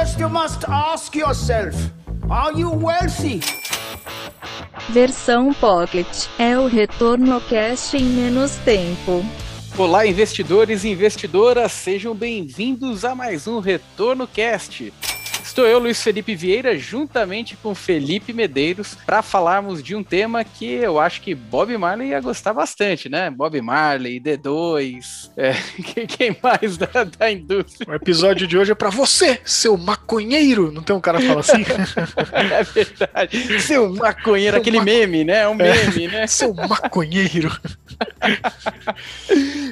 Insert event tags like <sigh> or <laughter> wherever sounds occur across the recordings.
First, you must ask yourself: Are you wealthy? Versão Pocket é o retorno cash em menos tempo. Olá, investidores e investidoras, sejam bem-vindos a mais um Retorno Cast. Estou eu, Luiz Felipe Vieira, juntamente com Felipe Medeiros, para falarmos de um tema que eu acho que Bob Marley ia gostar bastante, né? Bob Marley, D2, é, <laughs> quem mais da, da, indústria. O episódio de hoje é para você, seu maconheiro. Não tem um cara que fala assim? <laughs> é verdade. Seu maconheiro, seu aquele maco... meme, né? É um meme, é. né? <laughs> Seu maconheiro.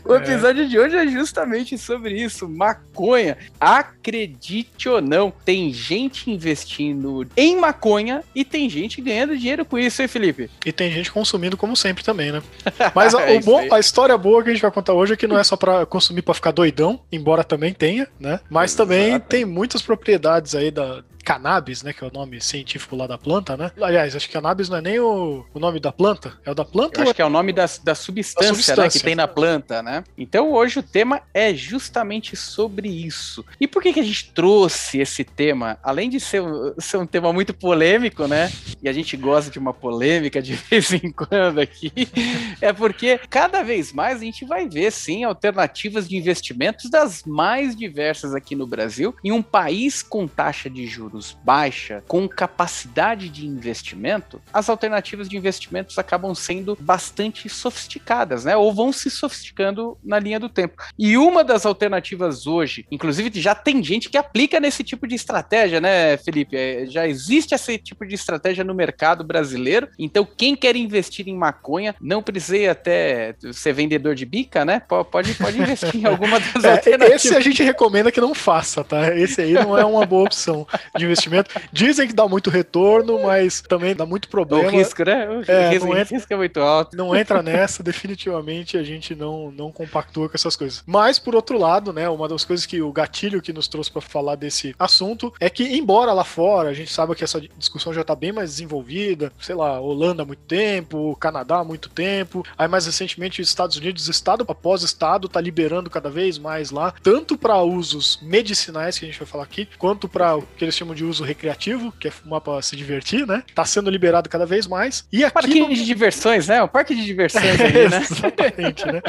o episódio é. de hoje é justamente sobre isso, maconha. Acredite ou não, tem gente investindo em maconha e tem gente ganhando dinheiro com isso, hein, Felipe? E tem gente consumindo como sempre também, né? <laughs> Mas a, é bom, a história boa que a gente vai contar hoje é que não é só para consumir para ficar doidão, embora também tenha, né? Mas Exato. também tem muitas propriedades aí da, cannabis, né? Que é o nome científico lá da planta, né? Aliás, acho que cannabis não é nem o, o nome da planta, é o da planta? Eu acho é... que é o nome da, da, substância, da substância, né? Que tem na planta, né? Então hoje o tema é justamente sobre isso. E por que, que a gente trouxe esse tema? Além de ser, ser um tema muito polêmico, né? E a gente gosta de uma polêmica de <laughs> vez em quando aqui, <laughs> é porque cada vez mais a gente vai ver, sim, alternativas de investimentos das mais diversas aqui no Brasil, em um país com taxa de juros juros baixa, com capacidade de investimento, as alternativas de investimentos acabam sendo bastante sofisticadas, né? Ou vão se sofisticando na linha do tempo. E uma das alternativas hoje, inclusive já tem gente que aplica nesse tipo de estratégia, né, Felipe? É, já existe esse tipo de estratégia no mercado brasileiro. Então, quem quer investir em maconha, não precisa até ser vendedor de bica, né? Pode, pode investir em <laughs> alguma das é, alternativas. Esse a gente recomenda que não faça, tá? Esse aí não é uma boa opção de investimento. Dizem que dá muito retorno, mas também dá muito problema. O risco, né? O é, risco, entra, risco é muito alto. Não entra nessa, definitivamente a gente não, não compactua com essas coisas. Mas, por outro lado, né, uma das coisas que o gatilho que nos trouxe para falar desse assunto é que, embora lá fora a gente saiba que essa discussão já está bem mais desenvolvida, sei lá, Holanda há muito tempo, Canadá há muito tempo, aí mais recentemente os Estados Unidos, estado após estado, está liberando cada vez mais lá, tanto para usos medicinais, que a gente vai falar aqui, quanto para o que eles chamam de uso recreativo, que é fumar para se divertir, né? Tá sendo liberado cada vez mais. E aqui parque no... de diversões, né? O parque de diversões <laughs> ali, né? Exatamente, né?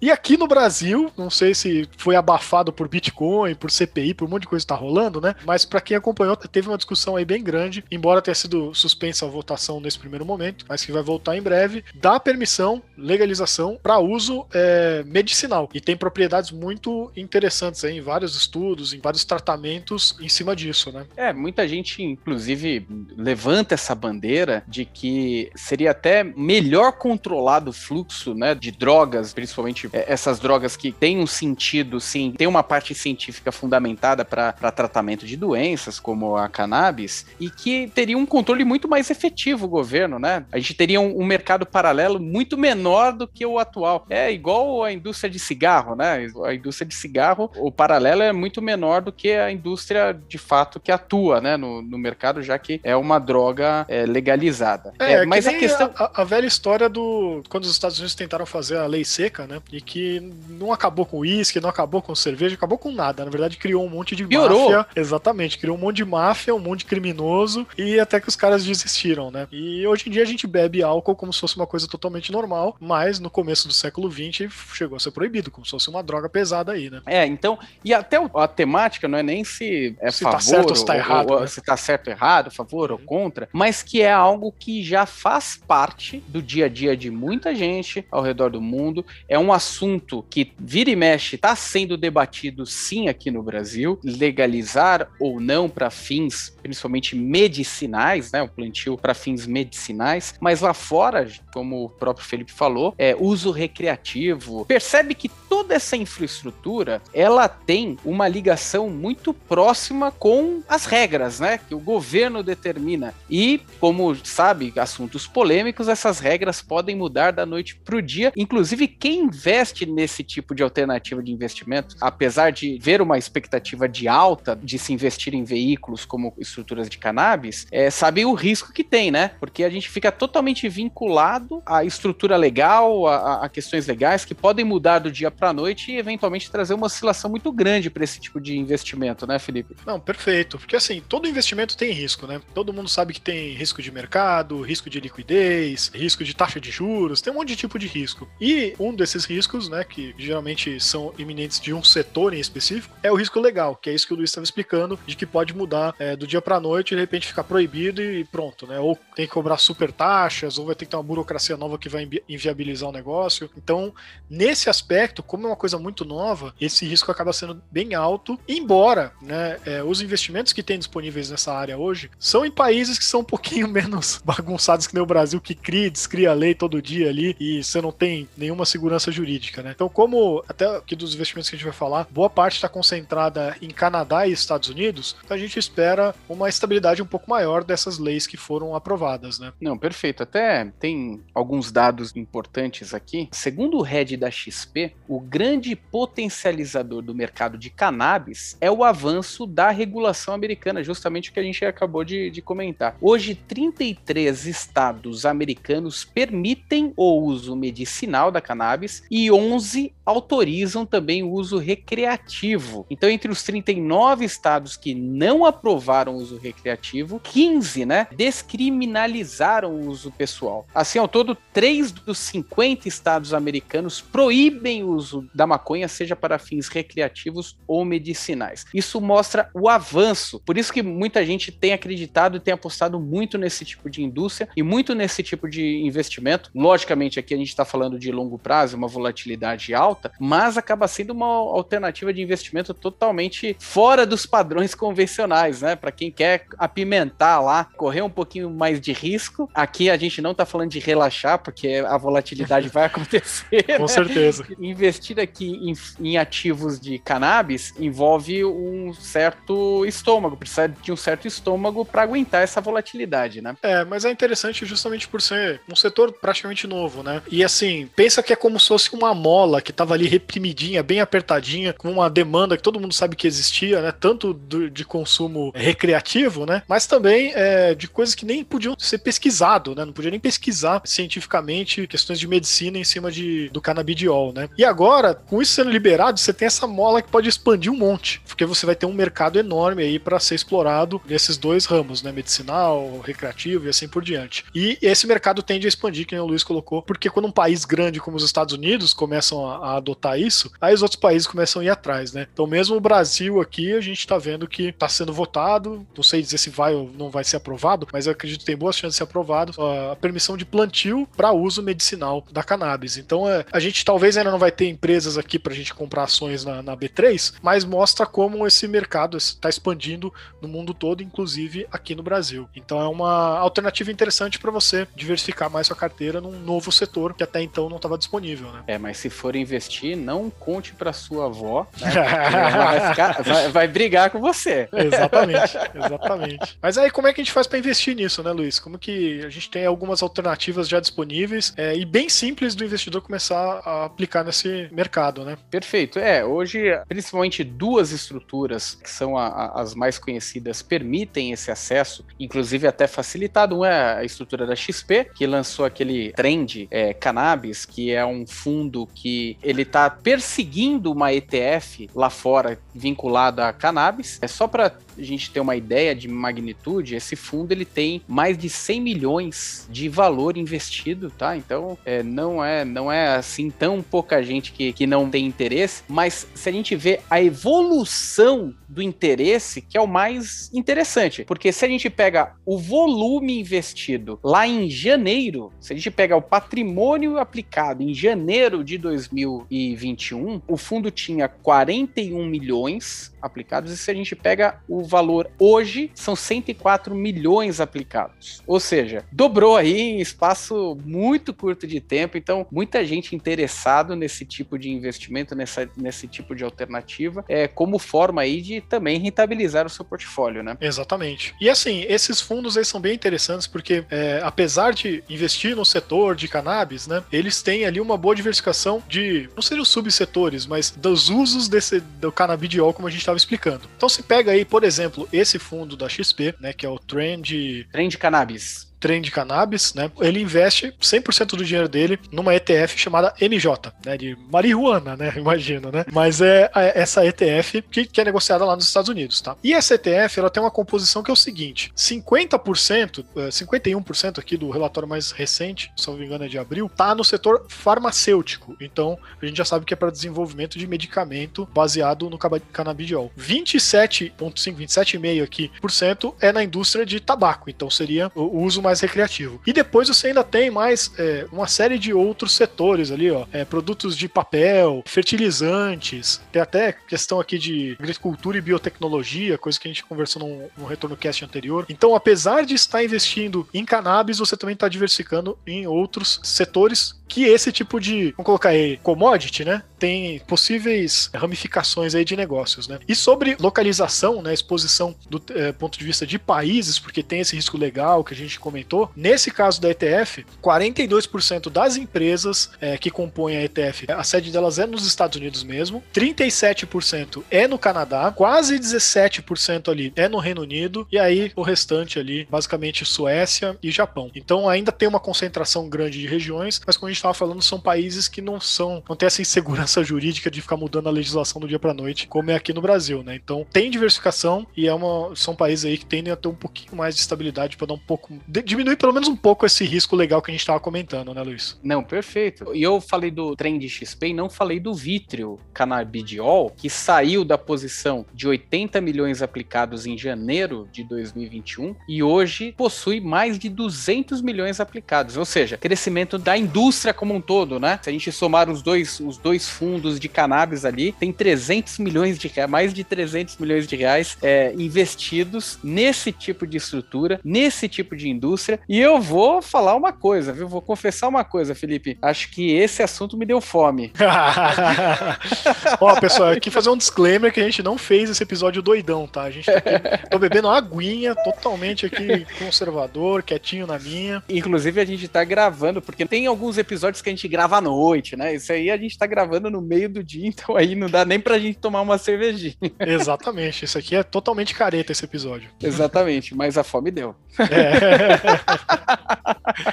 E aqui no Brasil, não sei se foi abafado por Bitcoin, por CPI, por um monte de coisa que tá rolando, né? Mas para quem acompanhou, teve uma discussão aí bem grande, embora tenha sido suspensa a votação nesse primeiro momento, mas que vai voltar em breve, dá permissão, legalização para uso é, medicinal. E tem propriedades muito interessantes aí, em vários estudos, em vários tratamentos em cima disso, né? É, muita gente, inclusive, levanta essa bandeira de que seria até melhor controlado o fluxo né, de drogas, principalmente é, essas drogas que têm um sentido, sim, tem uma parte científica fundamentada para tratamento de doenças, como a cannabis, e que teria um controle muito mais efetivo o governo, né? A gente teria um, um mercado paralelo muito menor do que o atual. É igual a indústria de cigarro, né? A indústria de cigarro, o paralelo é muito menor do que a indústria de fato que atua atua né, no, no mercado, já que é uma droga é, legalizada. É, é mas a questão. A, a, velha história do. Quando os Estados Unidos tentaram fazer a lei seca, né? E que não acabou com uísque, não acabou com cerveja, acabou com nada. Na verdade, criou um monte de Piorou. máfia. Exatamente, criou um monte de máfia, um monte de criminoso, e até que os caras desistiram, né? E hoje em dia a gente bebe álcool como se fosse uma coisa totalmente normal, mas no começo do século XX chegou a ser proibido, como se fosse uma droga pesada aí, né? É, então, e até a temática não é nem se é se favor tá certo ou se tá errado, ou, né? se tá certo ou errado, a favor ou uhum. contra, mas que é algo que já faz parte do dia a dia de muita gente ao redor do mundo. É um assunto que vira e mexe está sendo debatido sim aqui no Brasil, legalizar ou não para fins, principalmente medicinais, né, o plantio para fins medicinais, mas lá fora, como o próprio Felipe falou, é uso recreativo. Percebe que toda essa infraestrutura, ela tem uma ligação muito próxima com a as regras, né, que o governo determina. E, como sabe, assuntos polêmicos, essas regras podem mudar da noite para o dia. Inclusive, quem investe nesse tipo de alternativa de investimento, apesar de ver uma expectativa de alta de se investir em veículos como estruturas de cannabis, é, sabe o risco que tem, né? Porque a gente fica totalmente vinculado à estrutura legal, a, a questões legais que podem mudar do dia para a noite e eventualmente trazer uma oscilação muito grande para esse tipo de investimento, né, Felipe? Não, perfeito. Porque assim, todo investimento tem risco, né? Todo mundo sabe que tem risco de mercado, risco de liquidez, risco de taxa de juros, tem um monte de tipo de risco. E um desses riscos, né, que geralmente são iminentes de um setor em específico, é o risco legal, que é isso que o Luiz estava explicando, de que pode mudar é, do dia para noite e de repente ficar proibido e pronto, né? Ou tem que cobrar super taxas, ou vai ter que ter uma burocracia nova que vai inviabilizar o negócio. Então, nesse aspecto, como é uma coisa muito nova, esse risco acaba sendo bem alto, embora né, é, os investimentos que tem disponíveis nessa área hoje são em países que são um pouquinho <laughs> menos bagunçados que nem o Brasil, que cria e descria lei todo dia ali e você não tem nenhuma segurança jurídica, né? Então, como até aqui dos investimentos que a gente vai falar, boa parte está concentrada em Canadá e Estados Unidos, então a gente espera uma estabilidade um pouco maior dessas leis que foram aprovadas, né? Não, perfeito. Até tem alguns dados importantes aqui. Segundo o head da XP, o grande potencializador do mercado de cannabis é o avanço da regulação americana, justamente o que a gente acabou de, de comentar. Hoje, 33 estados americanos permitem o uso medicinal da cannabis e 11 autorizam também o uso recreativo. Então, entre os 39 estados que não aprovaram o uso recreativo, 15, né, descriminalizaram o uso pessoal. Assim, ao todo, três dos 50 estados americanos proíbem o uso da maconha, seja para fins recreativos ou medicinais. Isso mostra o avanço. Por isso que muita gente tem acreditado e tem apostado muito nesse tipo de indústria e muito nesse tipo de investimento. Logicamente, aqui a gente está falando de longo prazo, uma volatilidade alta, mas acaba sendo uma alternativa de investimento totalmente fora dos padrões convencionais, né? Para quem quer apimentar lá, correr um pouquinho mais de risco. Aqui a gente não está falando de relaxar, porque a volatilidade vai acontecer. <laughs> Com né? certeza. Investir aqui em, em ativos de cannabis envolve um certo estômago, precisa de um certo estômago para aguentar essa volatilidade, né? É, mas é interessante justamente por ser um setor praticamente novo, né? E assim, pensa que é como se fosse uma mola que estava ali reprimidinha, bem apertadinha, com uma demanda que todo mundo sabe que existia, né? Tanto do, de consumo recreativo, né? Mas também é, de coisas que nem podiam ser pesquisado, né? Não podia nem pesquisar cientificamente questões de medicina em cima de, do canabidiol, né? E agora, com isso sendo liberado, você tem essa mola que pode expandir um monte, porque você vai ter um mercado enorme aí para ser explorado nesses dois ramos, né? Medicinal, recreativo e assim por diante. E esse mercado tende a expandir, que o Luiz colocou, porque quando um país grande como os Estados Unidos começam a, a adotar isso, aí os outros países começam a ir atrás, né? Então, mesmo o Brasil aqui, a gente tá vendo que tá sendo votado, não sei dizer se vai ou não vai ser aprovado, mas eu acredito que tem boas chances de ser aprovado a permissão de plantio para uso medicinal da cannabis. Então, é, a gente talvez ainda não vai ter empresas aqui para a gente comprar ações na, na B3, mas mostra como esse mercado está expandindo no mundo todo, inclusive aqui no Brasil. Então, é uma alternativa interessante para você diversificar mais sua carteira num novo setor que até então não estava disponível, né? É, mas se for investir, não conte para sua avó, <laughs> né? ela vai, ficar, vai, vai, brigar com você. Exatamente, <laughs> exatamente. Mas aí, como é que a gente faz para investir nisso, né, Luiz? Como que a gente tem algumas alternativas já disponíveis é, e bem simples do investidor começar a aplicar nesse mercado, né? Perfeito. É, hoje, principalmente duas estruturas que são a, a, as mais conhecidas permitem esse acesso, inclusive até facilitado. Uma é a estrutura da XP, que lançou aquele trend é, cannabis, que é um fundo que ele está perseguindo uma ETF lá fora vinculada a cannabis. É só para a gente ter uma ideia de magnitude, esse fundo ele tem mais de 100 milhões de valor investido, tá? Então é, não é não é assim tão pouca gente que, que não tem interesse, mas se a gente vê a evolução do interesse, que é o mais interessante, porque se a gente pega o volume investido lá em janeiro, se a gente pega o patrimônio aplicado em janeiro de 2021, o fundo tinha 41 milhões aplicados, e se a gente pega o valor hoje são 104 milhões aplicados. Ou seja, dobrou aí em espaço muito curto de tempo. Então, muita gente interessado nesse tipo de investimento, nessa, nesse tipo de alternativa, é, como forma aí de também rentabilizar o seu portfólio, né? Exatamente. E assim, esses fundos aí são bem interessantes porque, é, apesar de investir no setor de cannabis, né, eles têm ali uma boa diversificação de, não seriam subsetores, mas dos usos desse, do canabidiol, como a gente estava explicando. Então, se pega aí, por exemplo, esse fundo da XP, né, que é o Trend... Trend Cannabis trem de cannabis, né? Ele investe 100% do dinheiro dele numa ETF chamada MJ, né? De marihuana, né? <laughs> Imagina, né? Mas é, é essa ETF que, que, é negociada lá nos Estados Unidos, tá? E essa ETF, ela tem uma composição que é o seguinte: 50%, 51% é, aqui do relatório mais recente, se não me engano é de abril, tá no setor farmacêutico. Então, a gente já sabe que é para desenvolvimento de medicamento baseado no canabidiol. 27,5, 27,5 aqui por cento é na indústria de tabaco. Então, seria o uso mais recreativo. E depois você ainda tem mais é, uma série de outros setores ali, ó. É, produtos de papel, fertilizantes, tem até questão aqui de agricultura e biotecnologia, coisa que a gente conversou no, no retorno cast anterior. Então, apesar de estar investindo em cannabis, você também está diversificando em outros setores que esse tipo de, vamos colocar aí, commodity, né, tem possíveis ramificações aí de negócios, né. E sobre localização, né, exposição do é, ponto de vista de países, porque tem esse risco legal que a gente comentou, nesse caso da ETF, 42% das empresas é, que compõem a ETF, a sede delas é nos Estados Unidos mesmo, 37% é no Canadá, quase 17% ali é no Reino Unido, e aí o restante ali, basicamente Suécia e Japão. Então ainda tem uma concentração grande de regiões, mas como a gente estava falando, são países que não são, não tem essa insegurança <laughs> jurídica de ficar mudando a legislação do dia para noite, como é aqui no Brasil, né? Então tem diversificação e é uma, são países aí que tendem a ter um pouquinho mais de estabilidade para dar um pouco, diminuir pelo menos um pouco esse risco legal que a gente estava comentando, né, Luiz? Não, perfeito. E eu falei do trem de XP e não falei do vítreo cannabidiol, que saiu da posição de 80 milhões aplicados em janeiro de 2021 e hoje possui mais de 200 milhões aplicados, ou seja, crescimento da indústria indústria como um todo, né? Se a gente somar os dois, os dois fundos de cannabis ali, tem 300 milhões de reais, mais de 300 milhões de reais é, investidos nesse tipo de estrutura, nesse tipo de indústria. E eu vou falar uma coisa, viu? Vou confessar uma coisa, Felipe. Acho que esse assunto me deu fome. <laughs> <laughs> Ó, pessoal, aqui fazer um disclaimer que a gente não fez esse episódio doidão, tá? A gente tá aqui, tô bebendo aguinha, totalmente aqui conservador, quietinho na minha. Inclusive, a gente tá gravando, porque tem alguns episódios episódios que a gente grava à noite, né? Isso aí a gente tá gravando no meio do dia, <laughs> então aí não dá nem pra gente tomar uma cervejinha. <laughs> Exatamente, isso aqui é totalmente careta esse episódio. Exatamente, mas a fome deu. É.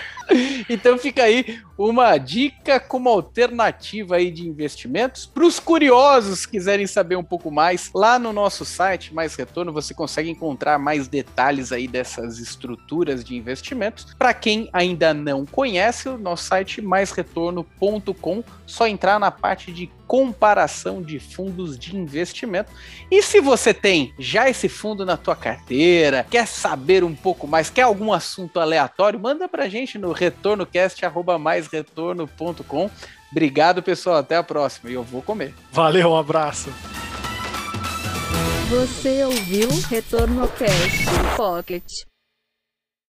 <laughs> <laughs> então fica aí uma dica como alternativa aí de investimentos para os curiosos que quiserem saber um pouco mais. Lá no nosso site Mais Retorno você consegue encontrar mais detalhes aí dessas estruturas de investimentos. Para quem ainda não conhece, o nosso site maisretorno.com, só entrar na parte de comparação de fundos de investimento. E se você tem já esse fundo na tua carteira, quer saber um pouco mais, quer algum assunto aleatório, manda pra gente no retornocast@maisretorno.com. Obrigado, pessoal, até a próxima e eu vou comer. Valeu, um abraço. Você ouviu Retorno Cast Pocket.